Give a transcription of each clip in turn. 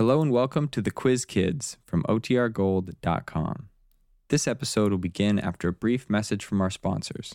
Hello and welcome to the Quiz Kids from OTRGold.com. This episode will begin after a brief message from our sponsors.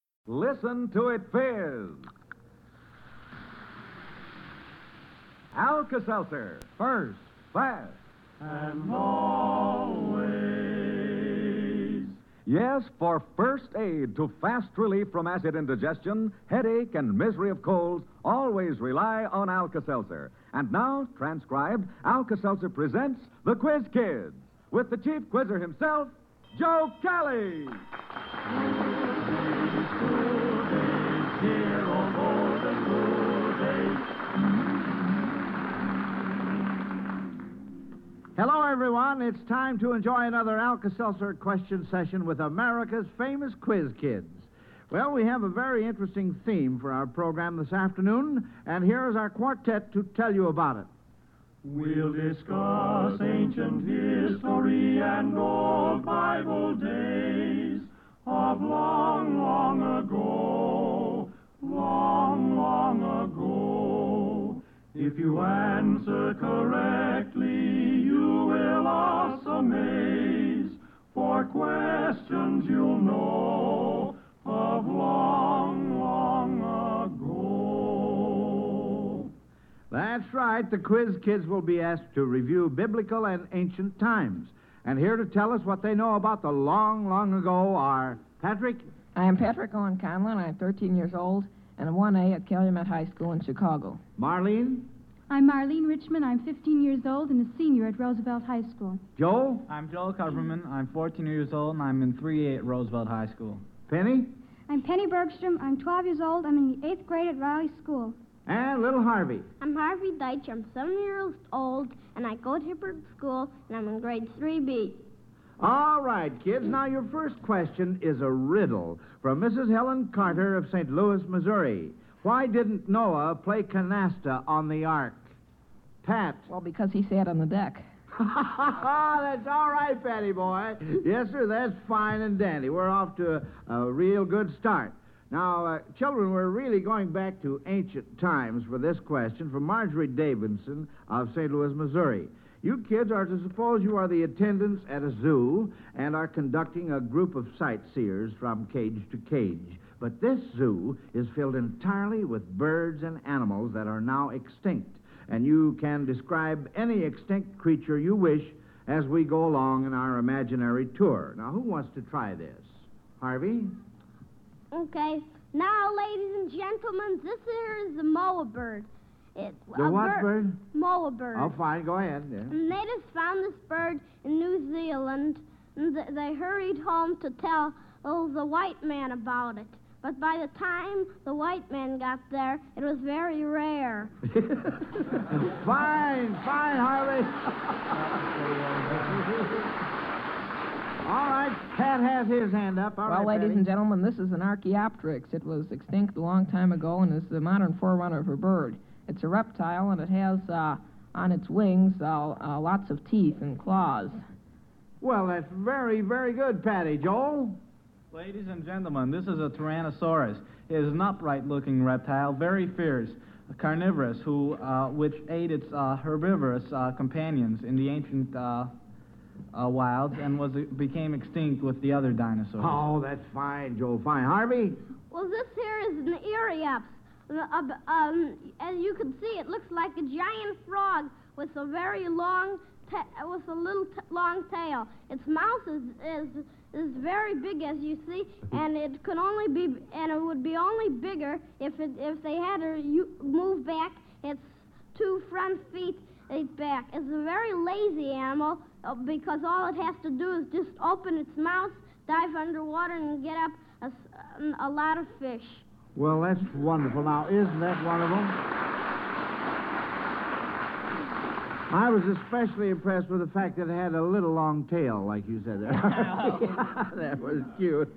Listen to it fizz. Alka-Seltzer, first, fast, and always. Yes, for first aid to fast relief from acid indigestion, headache, and misery of colds, always rely on Alka-Seltzer. And now, transcribed, Alka-Seltzer presents the Quiz Kids with the chief quizzer himself, Joe Kelly. Hello, everyone. It's time to enjoy another Alka-Seltzer question session with America's famous quiz kids. Well, we have a very interesting theme for our program this afternoon, and here is our quartet to tell you about it. We'll discuss ancient history and old Bible days of long, long ago, long, long ago. If you answer correctly, you will us amaze, for questions you'll know of long, long ago. That's right. The quiz kids will be asked to review biblical and ancient times. And here to tell us what they know about the long, long ago are Patrick, I'm Patrick Owen Conlon. I'm 13 years old and a 1A at Calumet High School in Chicago. Marlene, I'm Marlene Richmond. I'm 15 years old and a senior at Roosevelt High School. Joe, I'm Joel Kupperman. I'm 14 years old, and I'm in 3A at Roosevelt High School. Penny, I'm Penny Bergstrom. I'm 12 years old. I'm in the eighth grade at Riley School. and little Harvey. I'm Harvey Deitch. I'm seven years old, and I go to Hibbert School, and I'm in grade 3B. All right, kids. Now, your first question is a riddle from Mrs. Helen Carter of St. Louis, Missouri. Why didn't Noah play canasta on the ark? Pat. Well, because he sat on the deck. that's all right, Patty boy. Yes, sir, that's fine and dandy. We're off to a, a real good start. Now, uh, children, we're really going back to ancient times for this question from Marjorie Davidson of St. Louis, Missouri. You kids are to suppose you are the attendants at a zoo and are conducting a group of sightseers from cage to cage. But this zoo is filled entirely with birds and animals that are now extinct. And you can describe any extinct creature you wish as we go along in our imaginary tour. Now, who wants to try this? Harvey? Okay, now, ladies and gentlemen, this here is the moa bird. It's The a what bird? Moa bird. Oh, fine, go ahead. Yeah. And natives found this bird in New Zealand, and th- they hurried home to tell oh, the white man about it. But by the time the white man got there, it was very rare. fine, fine, Harvey. All right, Pat has his hand up. All well, right, ladies Patty. and gentlemen, this is an Archaeopteryx. It was extinct a long time ago and is the modern forerunner of a bird. It's a reptile and it has uh, on its wings uh, uh, lots of teeth and claws. Well, that's very, very good, Patty. Joel? Ladies and gentlemen, this is a Tyrannosaurus. It is an upright-looking reptile, very fierce, carnivorous, who uh, which ate its uh, herbivorous uh, companions in the ancient uh, uh, wilds and was became extinct with the other dinosaurs. Oh, that's fine, Joel. Fine. Harvey? Well, this here is an Eryops. Uh, um, as you can see, it looks like a giant frog with a very long, with a little long tail. Its mouth is, is is very big, as you see, and it could only be, and it would be only bigger if it if they had to move back its two front feet uh, back. It's a very lazy animal uh, because all it has to do is just open its mouth, dive underwater, and get up a lot of fish. Well, that's wonderful. Now, isn't that wonderful? I was especially impressed with the fact that it had a little long tail, like you said there. that was cute.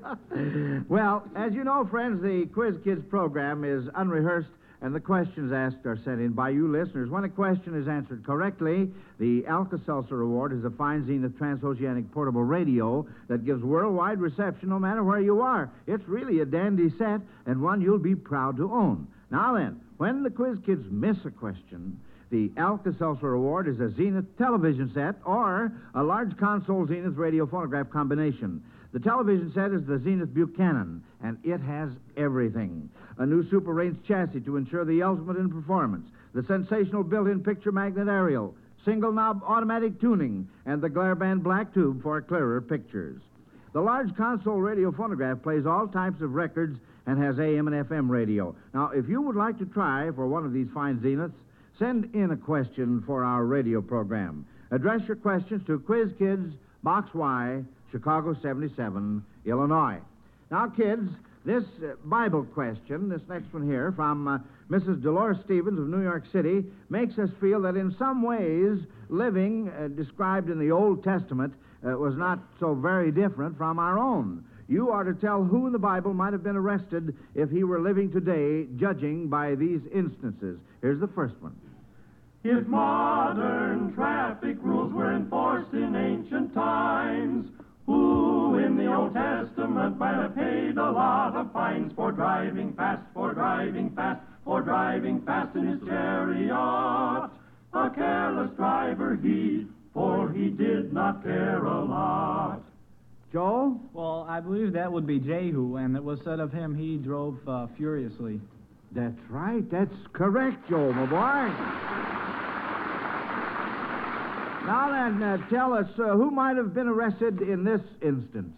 well, as you know, friends, the Quiz Kids program is unrehearsed, and the questions asked are sent in by you listeners. When a question is answered correctly, the Alka-Seltzer Award is a fine Zenith transoceanic portable radio that gives worldwide reception no matter where you are. It's really a dandy set, and one you'll be proud to own. Now then, when the Quiz Kids miss a question, the Alka-Seltzer Award is a Zenith television set or a large console Zenith radio phonograph combination. The television set is the Zenith Buchanan, and it has everything. A new super range chassis to ensure the ultimate in performance, the sensational built-in picture magnet aerial, single knob automatic tuning, and the glare band black tube for clearer pictures. The large console radio phonograph plays all types of records and has AM and FM radio. Now, if you would like to try for one of these fine Zeniths, Send in a question for our radio program. Address your questions to Quiz Kids, Box Y, Chicago 77, Illinois. Now, kids, this uh, Bible question, this next one here from uh, Mrs. Dolores Stevens of New York City, makes us feel that in some ways living uh, described in the Old Testament uh, was not so very different from our own. You are to tell who in the Bible might have been arrested if he were living today, judging by these instances. Here's the first one. If modern traffic rules were enforced in ancient times, who in the Old Testament might have paid a lot of fines for driving fast, for driving fast, for driving fast in his chariot? A careless driver he, for he did not care a lot. Joe? Well, I believe that would be Jehu, and it was said of him he drove uh, furiously. That's right. That's correct, Joe, my boy. Now then, uh, tell us uh, who might have been arrested in this instance.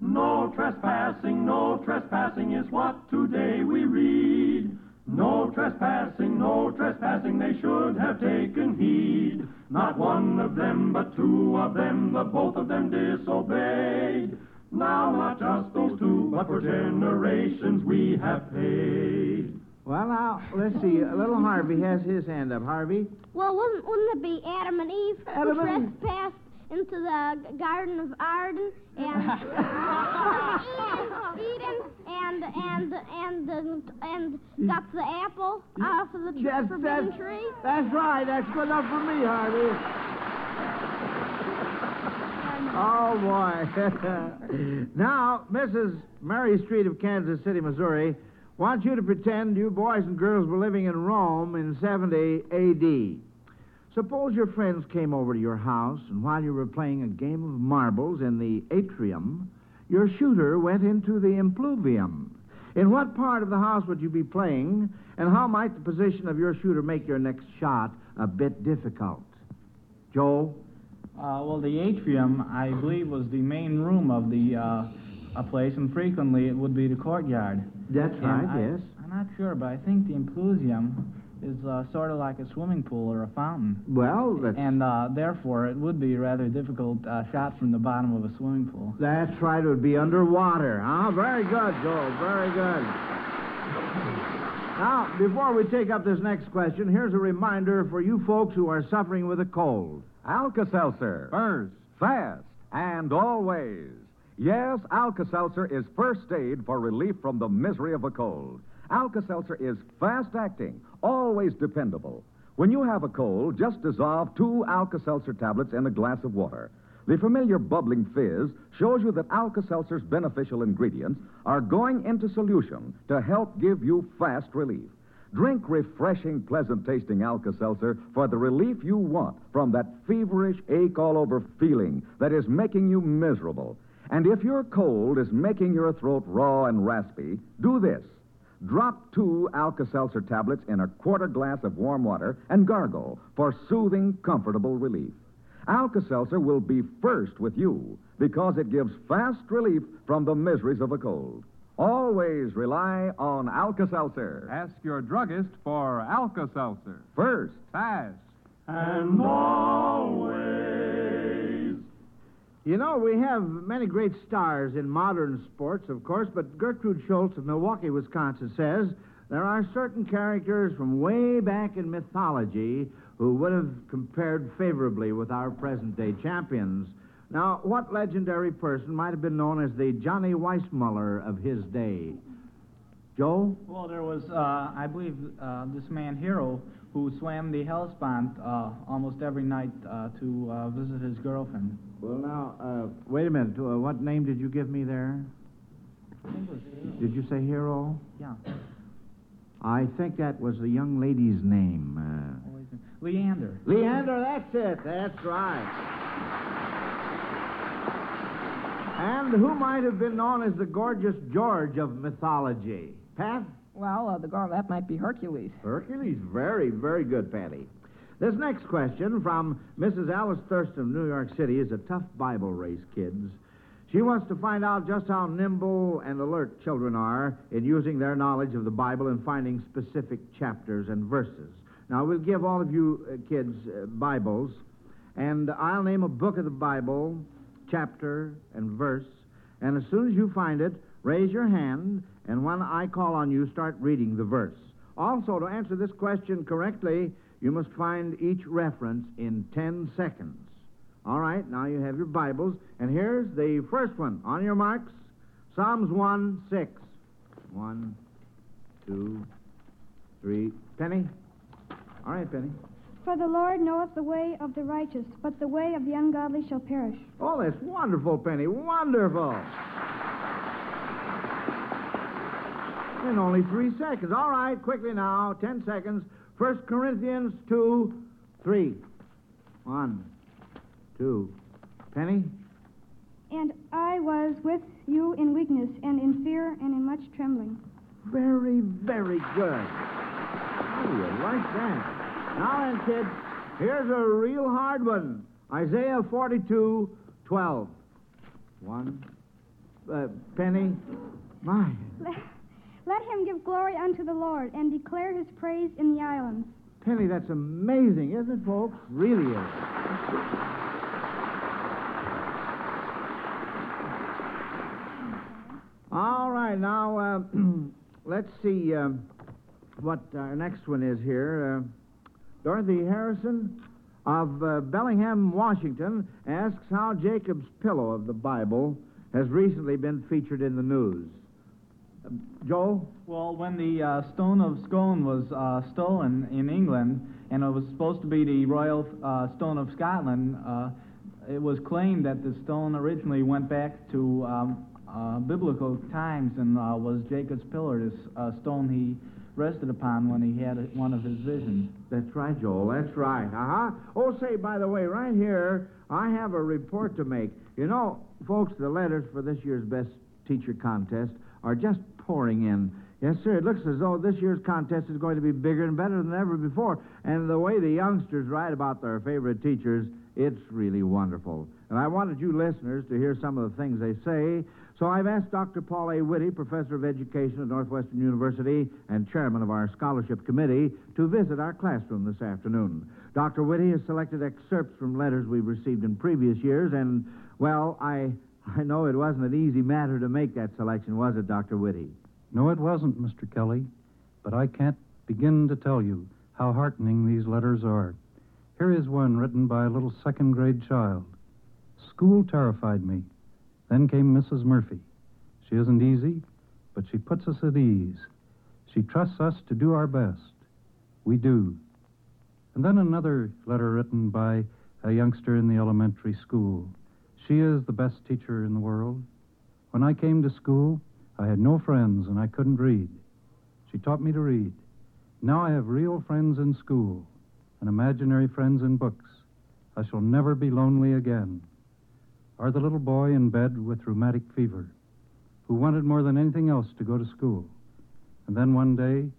No trespassing, no trespassing is what today we read. No trespassing, no trespassing, they should have taken heed. Not one of them, but two of them, the both of them disobeyed. Now not just those two, but for generations we have paid. Well, now, let's see. Little Harvey has his hand up. Harvey? Well, wouldn't, wouldn't it be Adam and Eve Adam who and trespassed into the Garden of Arden and Eden and and and and, and got the apple off of the That's, forbidden that's, tree? that's right. That's good enough for me, Harvey. Oh, boy. now, Mrs. Mary Street of Kansas City, Missouri, wants you to pretend you boys and girls were living in Rome in 70 A.D. Suppose your friends came over to your house, and while you were playing a game of marbles in the atrium, your shooter went into the impluvium. In what part of the house would you be playing, and how might the position of your shooter make your next shot a bit difficult? Joe? Uh, well, the atrium, I believe, was the main room of the uh, place, and frequently it would be the courtyard. That's And right, I- yes. I'm not sure, but I think the impluvium is uh, sort of like a swimming pool or a fountain. Well, that's, And uh, therefore, it would be a rather difficult uh, shot from the bottom of a swimming pool. that's right. It would be underwater. Ah, very good, Joe. Very good. Now, before we take up this next question, here's a reminder for you folks who are suffering with a cold. Alka-Seltzer. First. Fast. And always. Yes, Alka-Seltzer is first aid for relief from the misery of a cold. Alka-Seltzer is fast-acting, always dependable. When you have a cold, just dissolve two Alka-Seltzer tablets in a glass of water. The familiar bubbling fizz shows you that Alka-Seltzer's beneficial ingredients are going into solution to help give you fast relief. Drink refreshing, pleasant tasting Alka Seltzer for the relief you want from that feverish, ache all over feeling that is making you miserable. And if your cold is making your throat raw and raspy, do this. Drop two Alka Seltzer tablets in a quarter glass of warm water and gargle for soothing, comfortable relief. Alka Seltzer will be first with you because it gives fast relief from the miseries of a cold. Always rely on Alka Seltzer. Ask your druggist for Alka Seltzer. First, Fast. And always. You know, we have many great stars in modern sports, of course, but Gertrude Schultz of Milwaukee, Wisconsin says there are certain characters from way back in mythology who would have compared favorably with our present day champions. Now, what legendary person might have been known as the Johnny Weissmuller of his day? Joe? Well, there was, uh, I believe, uh, this man Hero who swam the Hellespont uh, almost every night uh, to uh, visit his girlfriend. Well, now, uh, wait a minute. Uh, what name did you give me there? Did you say Hero? Yeah. I think that was the young lady's name. Uh, Leander. Leander, that's it. That's right. And who might have been known as the gorgeous George of mythology? Pat? Well, uh, the girl, that might be Hercules. Hercules, very, very good, Patty. This next question from Mrs. Alice Thurston of New York City is a tough Bible race, kids. She wants to find out just how nimble and alert children are in using their knowledge of the Bible and finding specific chapters and verses. Now, we'll give all of you uh, kids uh, Bibles, and I'll name a book of the Bible, chapter and verse, and as soon as you find it, raise your hand, and when I call on you, start reading the verse. Also, to answer this question correctly, you must find each reference in 10 seconds. All right, now you have your Bibles, and here's the first one. On your marks, Psalms 1 6. One, two, three. Penny? All right, Penny. For the Lord knoweth the way of the righteous, but the way of the ungodly shall perish. Oh, that's wonderful, Penny. Wonderful. In only three seconds. All right, quickly now. Ten seconds. First Corinthians 2, 3. One, two. Penny? And I was with you in weakness and in fear and in much trembling. Very, very good. How do you like that? Now then, kids, here's a real hard one. Isaiah 42, 12. One. Uh, Penny? My. Let, him give glory unto the Lord and declare his praise in the islands. Penny, that's amazing, isn't it, folks? Really is. All right, now uh, let's see uh, what our next one is here. Uh, Dorothy Harrison of uh, Bellingham, Washington, asks how Jacob's pillow of the Bible has recently been featured in the news. Joe? Well, when the uh, Stone of Scone was uh, stolen in England, and it was supposed to be the Royal uh, Stone of Scotland, uh, it was claimed that the stone originally went back to um, uh, biblical times and uh, was Jacob's pillar, this uh, stone he rested upon when he had one of his visions. That's right, Joel. That's right. Uh huh. Oh, say, by the way, right here, I have a report to make. You know, folks, the letters for this year's Best Teacher Contest are just pouring in. Yes, sir. It looks as though this year's contest is going to be bigger and better than ever before. And the way the youngsters write about their favorite teachers, it's really wonderful. And I wanted you listeners to hear some of the things they say. So I've asked Dr. Paul A. Witty, professor of education at Northwestern University and chairman of our scholarship committee, to visit our classroom this afternoon. Dr. Witty has selected excerpts from letters we've received in previous years, and, well, I, I know it wasn't an easy matter to make that selection, was it, Dr. Witty? No, it wasn't, Mr. Kelly. But I can't begin to tell you how heartening these letters are. Here is one written by a little second grade child. School terrified me. Then came Mrs. Murphy. She isn't easy, but she puts us at ease. She trusts us to do our best. We do. And then another letter written by a youngster in the elementary school. She is the best teacher in the world. When I came to school, I had no friends and I couldn't read. She taught me to read. Now I have real friends in school and imaginary friends in books. I shall never be lonely again. Or the little boy in bed with rheumatic fever, who wanted more than anything else to go to school. And then one day,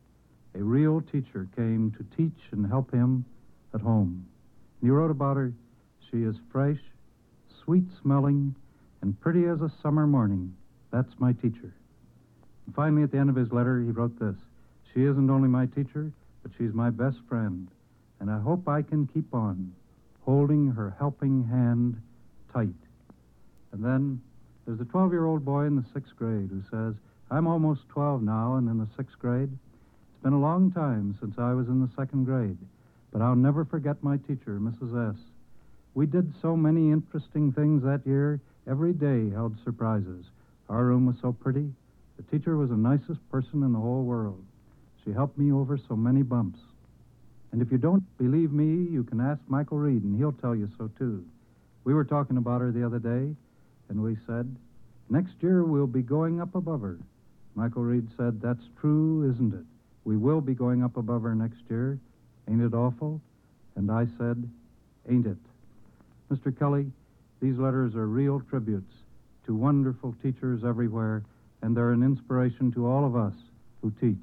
a real teacher came to teach and help him at home. And he wrote about her. She is fresh, sweet smelling, and pretty as a summer morning. That's my teacher. And finally, at the end of his letter, he wrote this She isn't only my teacher, but she's my best friend. And I hope I can keep on holding her helping hand tight. And then there's a 12 year old boy in the sixth grade who says, I'm almost 12 now and in the sixth grade. It's been a long time since I was in the second grade. but I'll never forget my teacher, Mrs. S. We did so many interesting things that year. Every day held surprises. Our room was so pretty. The teacher was the nicest person in the whole world. She helped me over so many bumps. And if you don't believe me, you can ask Michael Reed, and he'll tell you so too. We were talking about her the other day, and we said, Next year we'll be going up above her. Michael Reed said, That's true, isn't it? We will be going up above her next year. Ain't it awful? And I said, Ain't it? Mr. Kelly, these letters are real tributes to wonderful teachers everywhere, and they're an inspiration to all of us who teach.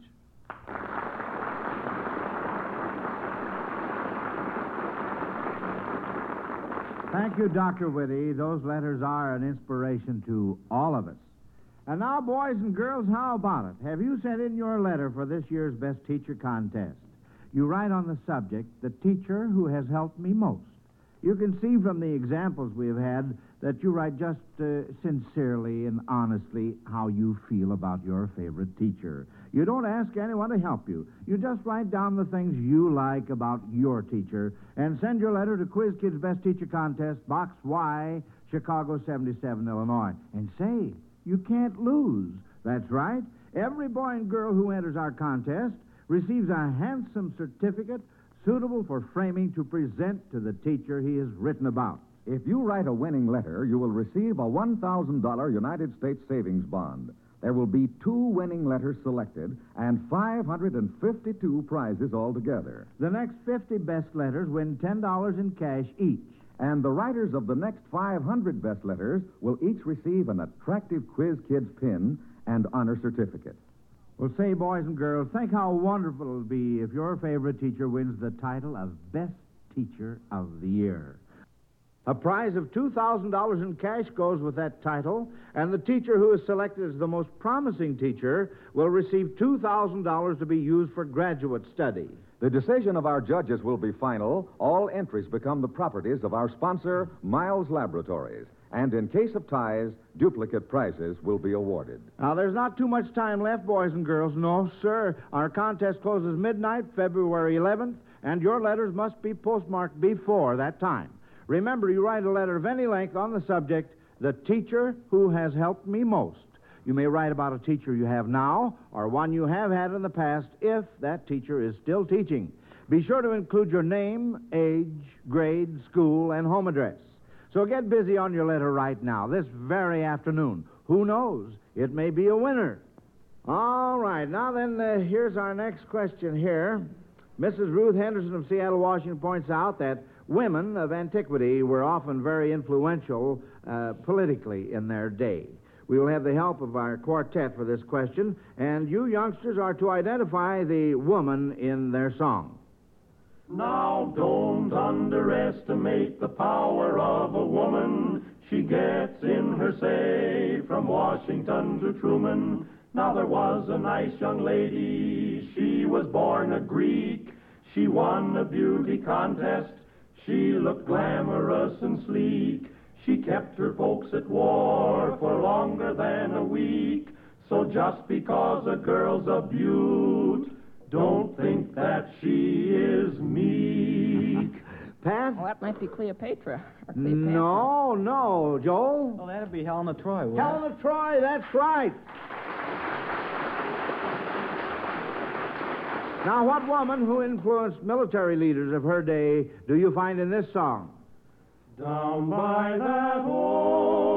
Thank you, Dr. Witty. Those letters are an inspiration to all of us. And now, boys and girls, how about it? Have you sent in your letter for this year's Best Teacher contest? You write on the subject, the teacher who has helped me most. You can see from the examples we have had that you write just uh, sincerely and honestly how you feel about your favorite teacher. You don't ask anyone to help you. You just write down the things you like about your teacher and send your letter to Quiz Kids Best Teacher Contest, Box Y, Chicago 77, Illinois. And say, you can't lose. That's right. Every boy and girl who enters our contest receives a handsome certificate suitable for framing to present to the teacher he has written about. If you write a winning letter, you will receive a $1,000 United States savings bond. There will be two winning letters selected and 552 prizes altogether. The next 50 best letters win $10 in cash each. And the writers of the next 500 best letters will each receive an attractive Quiz Kids pin and honor certificate. Well, say, boys and girls, think how wonderful it'll be if your favorite teacher wins the title of Best Teacher of the Year. A prize of $2,000 in cash goes with that title, and the teacher who is selected as the most promising teacher will receive $2,000 to be used for graduate study. The decision of our judges will be final. All entries become the properties of our sponsor, Miles Laboratories. And in case of ties, duplicate prizes will be awarded. Now, there's not too much time left, boys and girls. No, sir. Our contest closes midnight, February 11th, and your letters must be postmarked before that time. Remember, you write a letter of any length on the subject, The Teacher Who Has Helped Me Most. You may write about a teacher you have now or one you have had in the past if that teacher is still teaching. Be sure to include your name, age, grade, school, and home address. So get busy on your letter right now, this very afternoon. Who knows? It may be a winner. All right, now then, uh, here's our next question here. Mrs. Ruth Henderson of Seattle, Washington points out that women of antiquity were often very influential uh, politically in their day. We will have the help of our quartet for this question, and you youngsters are to identify the woman in their song. Now don't underestimate the power of a woman. She gets in her say from Washington to Truman. Now there was a nice young lady. She was born a Greek. She won a beauty contest. She looked glamorous and sleek. She kept her folks at war for longer than a week. So just because a girl's a beaut, don't think that she is meek. Pat? Well, that might be Cleopatra. Cleopatra. No, no, Joel. Well, that'd be Helena Troy, wouldn't Helen of Troy, that's right. Now, what woman who influenced military leaders of her day do you find in this song? Down by that old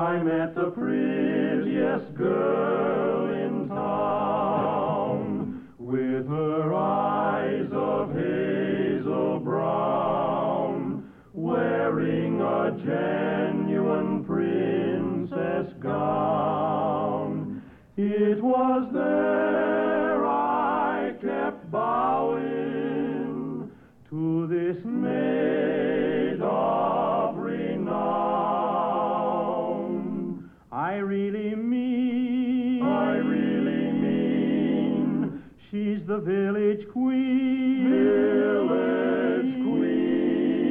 I met the prettiest girl in town, with her eyes of hazel brown, wearing a genuine princess gown. It was there village queen. Village queen.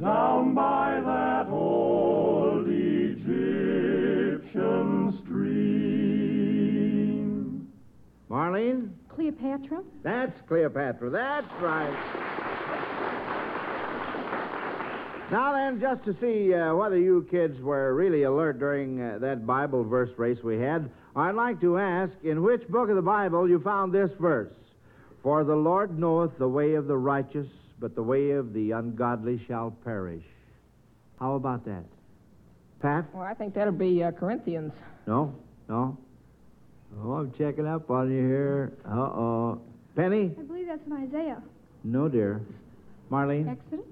Down by that old Egyptian stream. Marlene? Cleopatra? That's Cleopatra. That's right. Now then, just to see uh, whether you kids were really alert during uh, that Bible verse race we had, I'd like to ask in which book of the Bible you found this verse? For the Lord knoweth the way of the righteous, but the way of the ungodly shall perish. How about that? Pat? Well, I think that'll be uh, Corinthians. No? No? Oh, I'm checking up on you here. Uh oh. Penny? I believe that's in Isaiah. No, dear. Marlene? Exodus?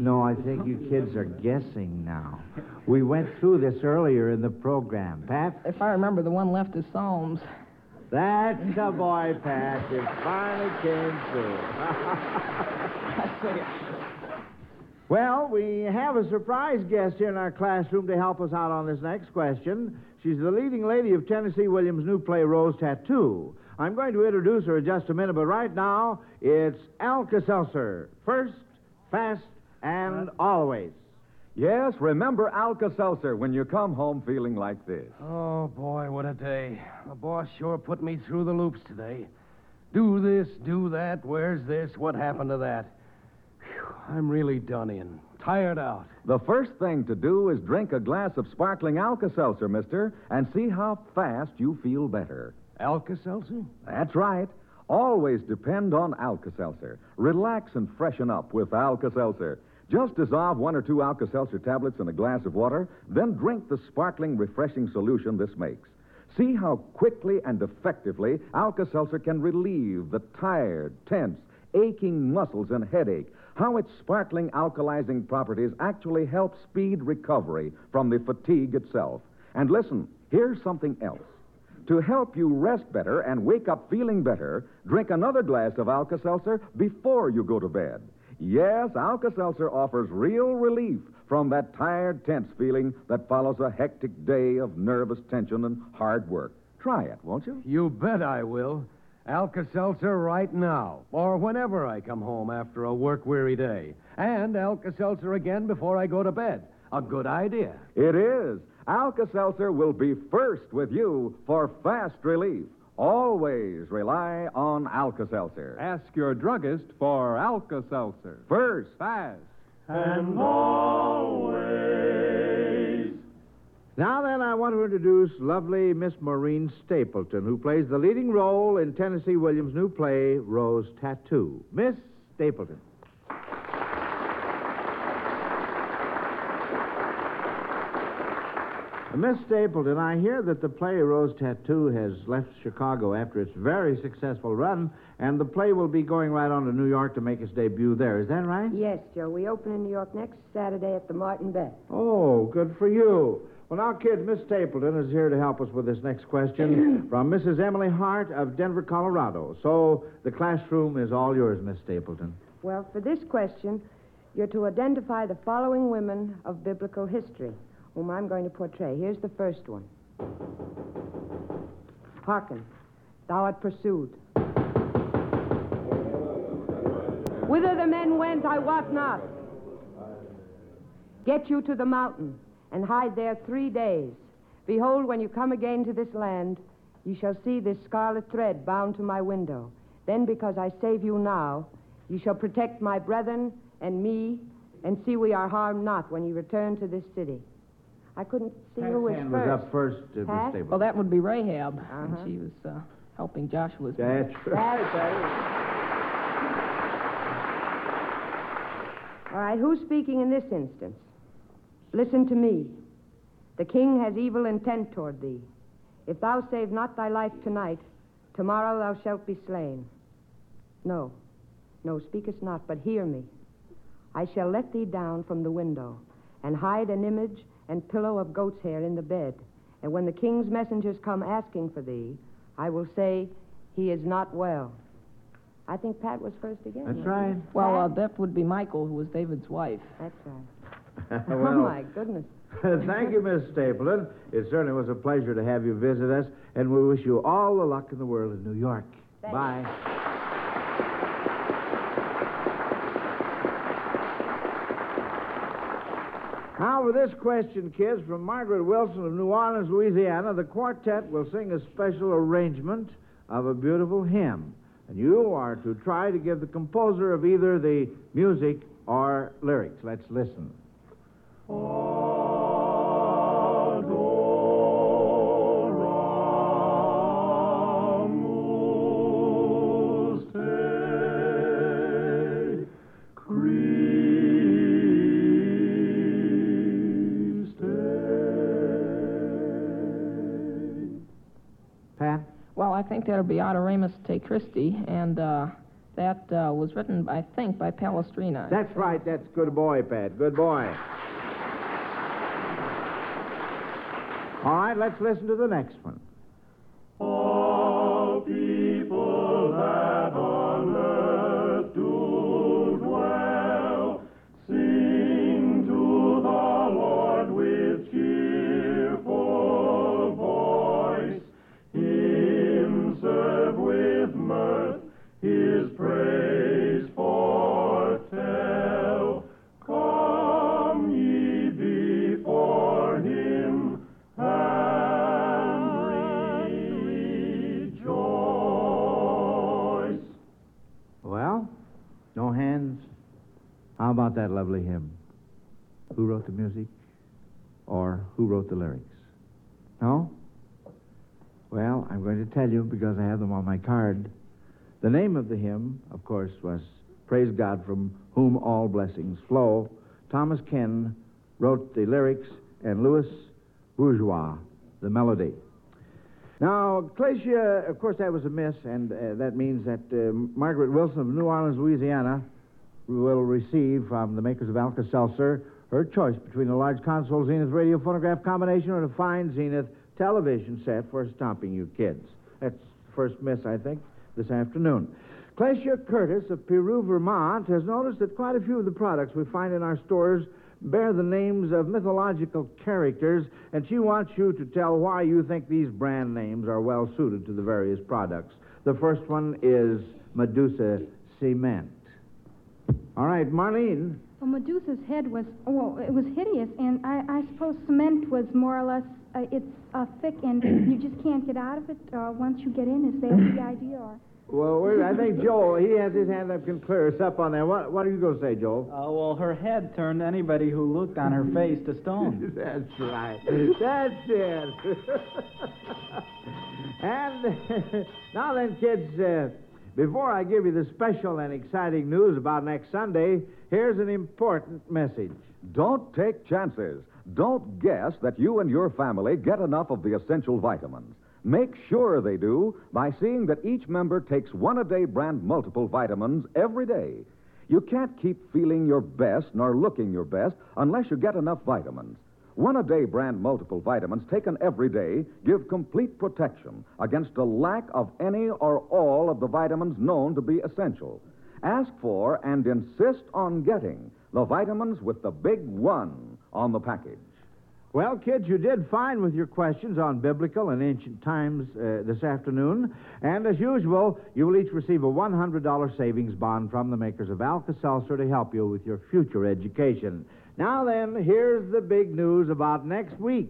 No, I think you kids are guessing now. We went through this earlier in the program. Pat? If I remember, the one left is Psalms. That's the boy, Pat. It finally came through. well, we have a surprise guest here in our classroom to help us out on this next question. She's the leading lady of Tennessee Williams' new play, Rose Tattoo. I'm going to introduce her in just a minute, but right now, it's Alka Seltzer. First, fast, and always. Yes, remember Alka Seltzer when you come home feeling like this. Oh, boy, what a day. The boss sure put me through the loops today. Do this, do that, where's this, what happened to that? Phew, I'm really done in. Tired out. The first thing to do is drink a glass of sparkling Alka Seltzer, mister, and see how fast you feel better. Alka Seltzer? That's right. Always depend on Alka Seltzer. Relax and freshen up with Alka Seltzer. Just dissolve one or two Alka Seltzer tablets in a glass of water, then drink the sparkling, refreshing solution this makes. See how quickly and effectively Alka Seltzer can relieve the tired, tense, aching muscles and headache. How its sparkling alkalizing properties actually help speed recovery from the fatigue itself. And listen, here's something else. To help you rest better and wake up feeling better, drink another glass of Alka Seltzer before you go to bed. Yes, Alka Seltzer offers real relief from that tired, tense feeling that follows a hectic day of nervous tension and hard work. Try it, won't you? You bet I will. Alka Seltzer right now, or whenever I come home after a work weary day. And Alka Seltzer again before I go to bed. A good idea. It is. Alka Seltzer will be first with you for fast relief. Always rely on Alka Seltzer. Ask your druggist for Alka Seltzer. First, fast, and always. Now then, I want to introduce lovely Miss Maureen Stapleton, who plays the leading role in Tennessee Williams' new play, Rose Tattoo. Miss Stapleton. Miss Stapleton, I hear that the play Rose Tattoo has left Chicago after its very successful run, and the play will be going right on to New York to make its debut there. Is that right? Yes, Joe. We open in New York next Saturday at the Martin Beck. Oh, good for you. Well, now, kids, Miss Stapleton is here to help us with this next question from Mrs. Emily Hart of Denver, Colorado. So the classroom is all yours, Miss Stapleton. Well, for this question, you're to identify the following women of biblical history whom I'm going to portray. Here's the first one. Hearken, thou art pursued. Whither the men went, I wot not. Get you to the mountain, and hide there three days. Behold, when you come again to this land, ye shall see this scarlet thread bound to my window. Then, because I save you now, ye shall protect my brethren and me, and see we are harmed not when ye return to this city. I couldn't see Pat's who was hand first. was up first, uh, Miss Pat? Stapleton. Well, that would be Rahab. Uh-huh. And she was uh, helping Joshua's. That's That's All right, who's speaking in this instance? Listen to me. The king has evil intent toward thee. If thou save not thy life tonight, tomorrow thou shalt be slain. No, no, speakest not, but hear me. I shall let thee down from the window, and hide an image and pillow of goat's hair in the bed. And when the king's messengers come asking for thee, I will say, He is not well. I think Pat was first again. That's wasn't right. Well, uh, Pat? that would be Michal, who was David's wife. That's right. well, oh, my goodness. Thank you, Miss Stapleton. It certainly was a pleasure to have you visit us, and we wish you all the luck in the world in New York. Thank Bye. Now, for this question, kids, from Margaret Wilson of New Orleans, Louisiana, the quartet will sing a special arrangement of a beautiful hymn. And you are to try to give the composer of either the music or lyrics. Let's listen. Pat? Well, I think that'll be Adoramus Te Christe, and uh, that uh, was written, I think, by Palestrina. That's right. That's good boy, Pat. Good boy. All right, let's listen to the next one. About that lovely hymn? Who wrote the music? Or who wrote the lyrics? No? Well, I'm going to tell you because I have them on my card. The name of the hymn, of course, was Praise God from Whom All Blessings Flow. Thomas Ken wrote the lyrics, and Louis Bourgeois the melody. Now, Glacia, of course, that was a miss, and uh, that means that uh, Margaret Wilson of New Orleans, Louisiana, will receive from the makers of Alka Seltzer her choice between a large console Zenith radio phonograph combination and a fine Zenith television set for stomping you kids. That's first miss, I think, this afternoon. Glacia Curtis of Peru, Vermont, has noticed that quite a few of the products we find in our stores bear the names of mythological characters, and she wants you to tell why you think these brand names are well suited to the various products. The first one is Medusa Cement. All right, Marlene. Well, Medusa's head was, well, it was hideous, and I, I suppose cement was more or less, uh, it's uh, thick, and you just can't get out of it uh, once you get in. Is that the idea? Or? Well, wait, I think Joel, he has his hand up, can clear us up on that. What, what are you going to say, Joel? Uh, well, her head turned anybody who looked on her face to stone. That's right. That's it. and now then, kids, uh, before I give you the special and exciting news about next Sunday, here's an important message. Don't take chances. Don't guess that you and your family get enough of the essential vitamins. Make sure they do by seeing that each member takes one a day brand multiple vitamins every day. You can't keep feeling your best nor looking your best unless you get enough vitamins. One a day brand multiple vitamins taken every day give complete protection against a lack of any or all of the vitamins known to be essential. Ask for and insist on getting the vitamins with the big one on the package. Well, kids, you did fine with your questions on biblical and ancient times uh, this afternoon. And as usual, you will each receive a $100 savings bond from the makers of Alka Seltzer to help you with your future education. Now then, here's the big news about next week.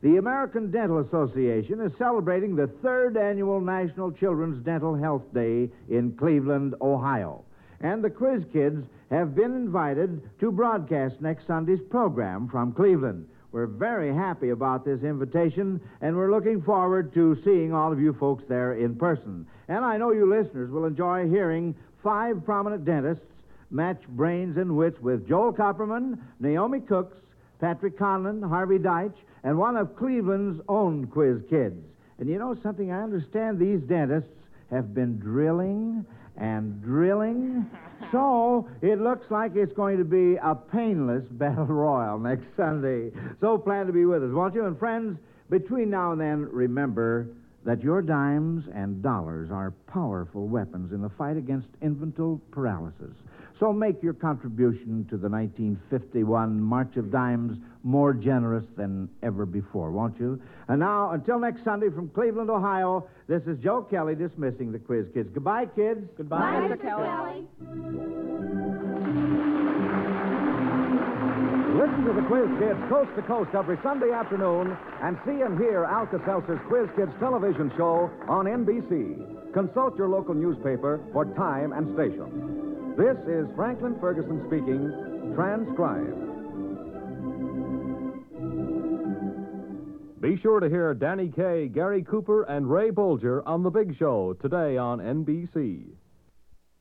The American Dental Association is celebrating the third annual National Children's Dental Health Day in Cleveland, Ohio. And the Quiz Kids have been invited to broadcast next Sunday's program from Cleveland. We're very happy about this invitation, and we're looking forward to seeing all of you folks there in person. And I know you listeners will enjoy hearing five prominent dentists match brains and wits with Joel Kupperman, Naomi Cooks, Patrick Conlon, Harvey Deitch, and one of Cleveland's own quiz kids. And you know something? I understand these dentists have been drilling and drilling. So it looks like it's going to be a painless battle royal next Sunday. So plan to be with us, won't you? And friends, between now and then, remember that your dimes and dollars are powerful weapons in the fight against infantile paralysis. So make your contribution to the 1951 March of Dimes more generous than ever before, won't you? And now, until next Sunday from Cleveland, Ohio, this is Joe Kelly dismissing the Quiz Kids. Goodbye, kids. Goodbye, Mr. Kelly. Listen to the Quiz Kids coast to coast every Sunday afternoon and see and hear Alka Seltzer's Quiz Kids television show on NBC. consult your local newspaper for time and station. This is Franklin Ferguson speaking, transcribed. Be sure to hear Danny Kaye, Gary Cooper, and Ray Bolger on The Big Show today on NBC.